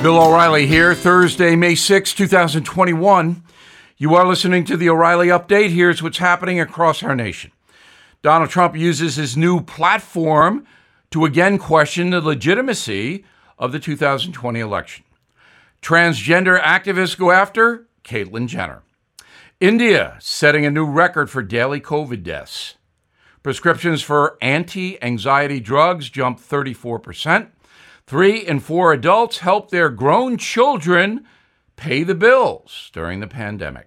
Bill O'Reilly here, Thursday, May 6, 2021. You are listening to the O'Reilly Update. Here's what's happening across our nation. Donald Trump uses his new platform to again question the legitimacy of the 2020 election. Transgender activists go after Caitlyn Jenner. India setting a new record for daily COVID deaths. Prescriptions for anti anxiety drugs jump 34%. Three in four adults help their grown children pay the bills during the pandemic.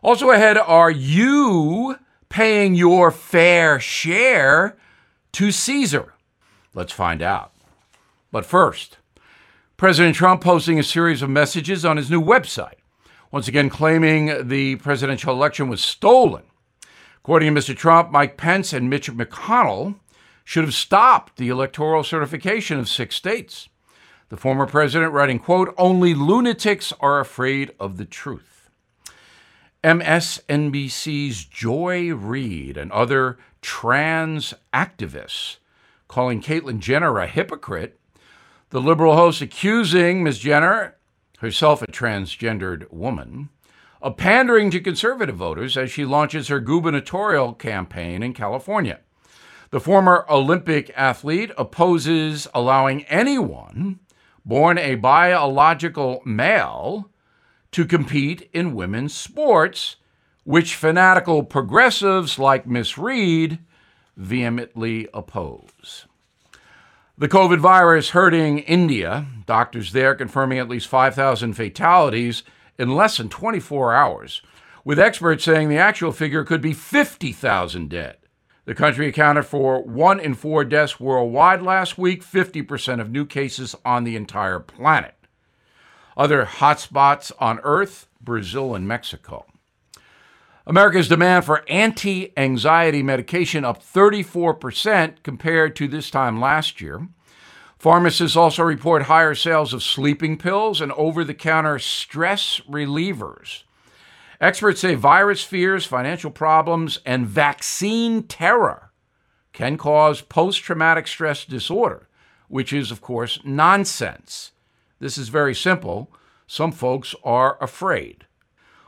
Also ahead are you paying your fair share to Caesar? Let's find out. But first, President Trump posting a series of messages on his new website, once again claiming the presidential election was stolen. According to Mr. Trump, Mike Pence and Mitch McConnell should have stopped the electoral certification of six states. The former president writing, quote, only lunatics are afraid of the truth. MSNBC's Joy Reid and other trans activists calling Caitlyn Jenner a hypocrite. The liberal host accusing Ms. Jenner, herself a transgendered woman, of pandering to conservative voters as she launches her gubernatorial campaign in California. The former Olympic athlete opposes allowing anyone born a biological male to compete in women's sports, which fanatical progressives like Miss Reid vehemently oppose. The COVID virus hurting India, doctors there confirming at least 5,000 fatalities in less than 24 hours, with experts saying the actual figure could be 50,000 dead. The country accounted for one in four deaths worldwide last week, 50% of new cases on the entire planet. Other hotspots on Earth Brazil and Mexico. America's demand for anti anxiety medication up 34% compared to this time last year. Pharmacists also report higher sales of sleeping pills and over the counter stress relievers. Experts say virus fears, financial problems, and vaccine terror can cause post traumatic stress disorder, which is, of course, nonsense. This is very simple. Some folks are afraid.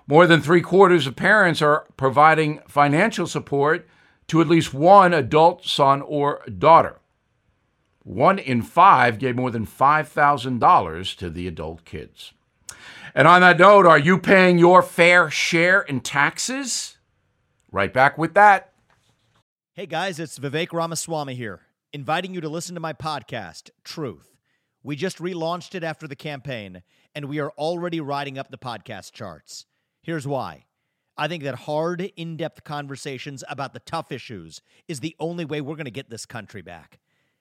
More than three quarters of parents are providing financial support to at least one adult son or daughter. One in five gave more than $5,000 to the adult kids. And on that note, are you paying your fair share in taxes? Right back with that. Hey guys, it's Vivek Ramaswamy here, inviting you to listen to my podcast, Truth. We just relaunched it after the campaign, and we are already riding up the podcast charts. Here's why. I think that hard, in depth conversations about the tough issues is the only way we're going to get this country back.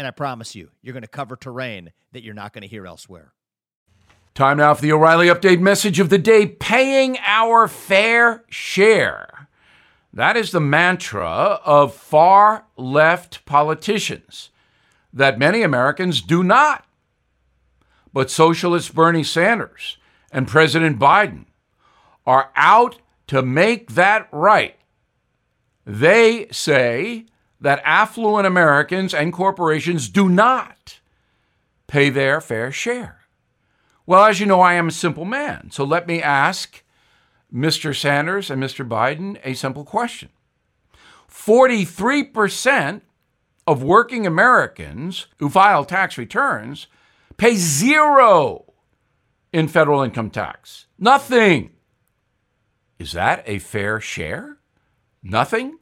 And I promise you, you're going to cover terrain that you're not going to hear elsewhere. Time now for the O'Reilly Update message of the day paying our fair share. That is the mantra of far left politicians that many Americans do not. But socialist Bernie Sanders and President Biden are out to make that right. They say that affluent Americans and corporations do not pay their fair share. Well, as you know, I am a simple man. So let me ask Mr. Sanders and Mr. Biden a simple question 43% of working Americans who file tax returns pay zero in federal income tax. Nothing. Is that a fair share? Nothing?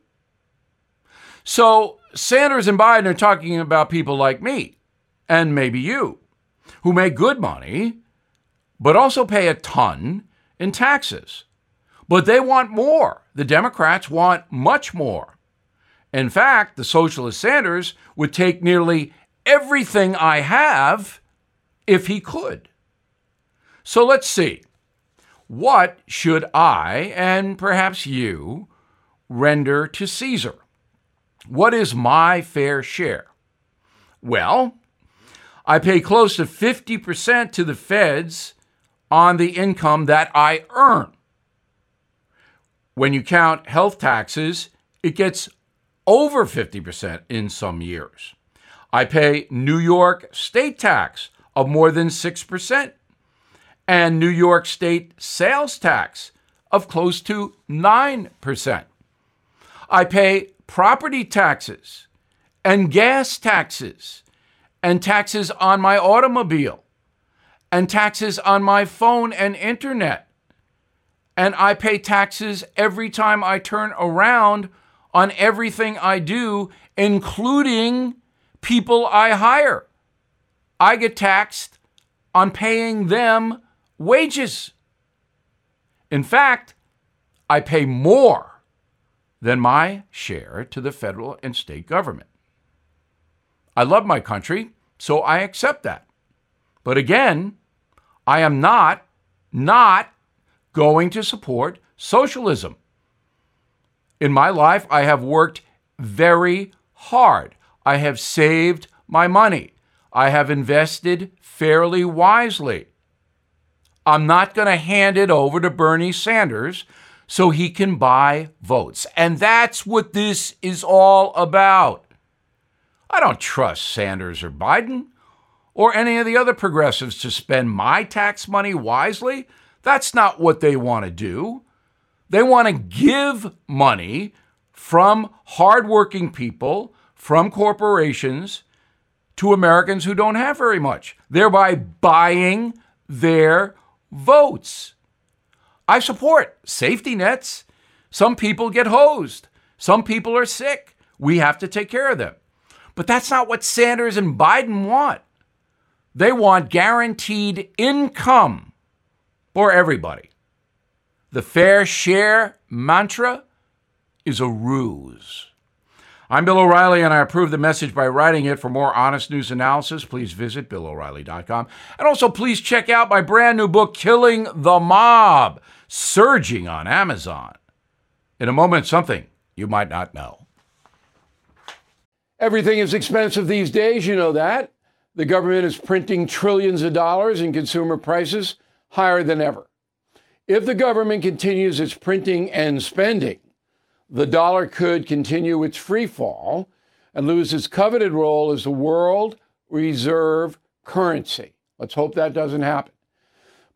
So Sanders and Biden are talking about people like me and maybe you who make good money, but also pay a ton in taxes. But they want more. The Democrats want much more. In fact, the socialist Sanders would take nearly everything I have if he could. So let's see. What should I, and perhaps you, render to Caesar? What is my fair share? Well, I pay close to 50% to the feds on the income that I earn. When you count health taxes, it gets over 50% in some years. I pay New York state tax of more than 6% and New York state sales tax of close to 9%. I pay property taxes and gas taxes and taxes on my automobile and taxes on my phone and internet. And I pay taxes every time I turn around on everything I do, including people I hire. I get taxed on paying them wages. In fact, I pay more than my share to the federal and state government. I love my country, so I accept that. But again, I am not, not going to support socialism. In my life, I have worked very hard. I have saved my money. I have invested fairly wisely. I'm not going to hand it over to Bernie Sanders so he can buy votes. And that's what this is all about. I don't trust Sanders or Biden or any of the other progressives to spend my tax money wisely. That's not what they want to do. They want to give money from hardworking people, from corporations, to Americans who don't have very much, thereby buying their votes. I support safety nets. Some people get hosed. Some people are sick. We have to take care of them. But that's not what Sanders and Biden want. They want guaranteed income for everybody. The fair share mantra is a ruse. I'm Bill O'Reilly, and I approve the message by writing it. For more honest news analysis, please visit BillO'Reilly.com. And also, please check out my brand new book, Killing the Mob, surging on Amazon. In a moment, something you might not know. Everything is expensive these days, you know that. The government is printing trillions of dollars and consumer prices higher than ever. If the government continues its printing and spending, the dollar could continue its free fall and lose its coveted role as the world reserve currency. Let's hope that doesn't happen.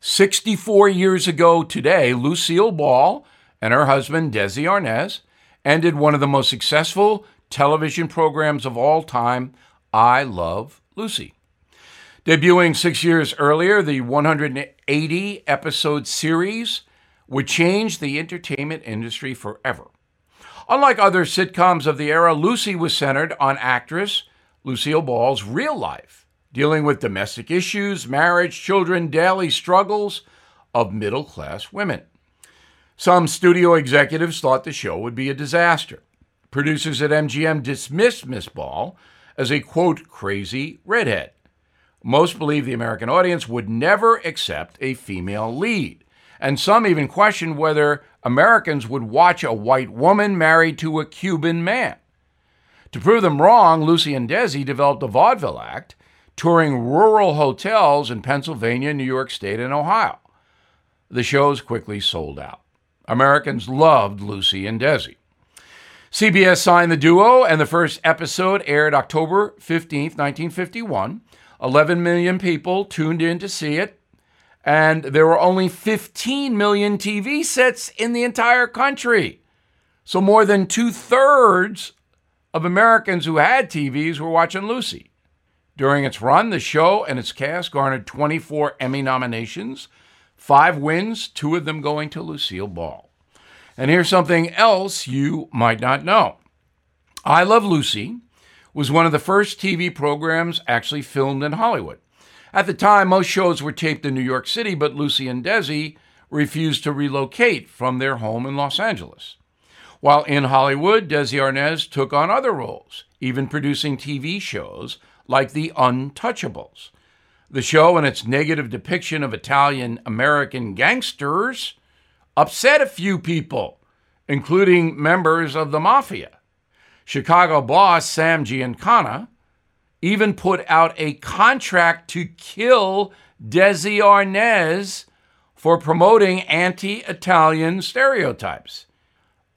64 years ago today, Lucille Ball and her husband, Desi Arnaz, ended one of the most successful television programs of all time, I Love Lucy. Debuting six years earlier, the 180 episode series would change the entertainment industry forever. Unlike other sitcoms of the era, Lucy was centered on actress Lucille Ball's real life, dealing with domestic issues, marriage, children, daily struggles of middle class women. Some studio executives thought the show would be a disaster. Producers at MGM dismissed Miss Ball as a quote, crazy redhead. Most believe the American audience would never accept a female lead, and some even questioned whether Americans would watch a white woman married to a Cuban man. To prove them wrong, Lucy and Desi developed a vaudeville act, touring rural hotels in Pennsylvania, New York State, and Ohio. The shows quickly sold out. Americans loved Lucy and Desi. CBS signed the duo, and the first episode aired October 15, 1951. 11 million people tuned in to see it, and there were only 15 million TV sets in the entire country. So more than two thirds of Americans who had TVs were watching Lucy. During its run, the show and its cast garnered 24 Emmy nominations, five wins, two of them going to Lucille Ball. And here's something else you might not know I Love Lucy was one of the first TV programs actually filmed in Hollywood. At the time, most shows were taped in New York City, but Lucy and Desi refused to relocate from their home in Los Angeles. While in Hollywood, Desi Arnaz took on other roles, even producing TV shows like The Untouchables. The show and its negative depiction of Italian American gangsters upset a few people, including members of the mafia. Chicago boss Sam Giancana even put out a contract to kill Desi Arnaz for promoting anti Italian stereotypes.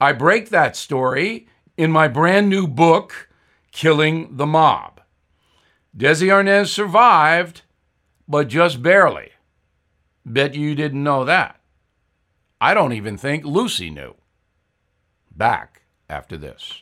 I break that story in my brand new book, Killing the Mob. Desi Arnaz survived, but just barely. Bet you didn't know that. I don't even think Lucy knew. Back after this.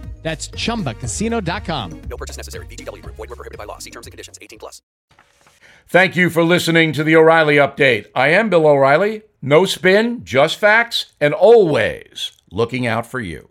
That's chumbacasino.com. No purchase necessary. VGW Group. Void were prohibited by law. See terms and conditions. 18 plus. Thank you for listening to the O'Reilly Update. I am Bill O'Reilly. No spin, just facts, and always looking out for you.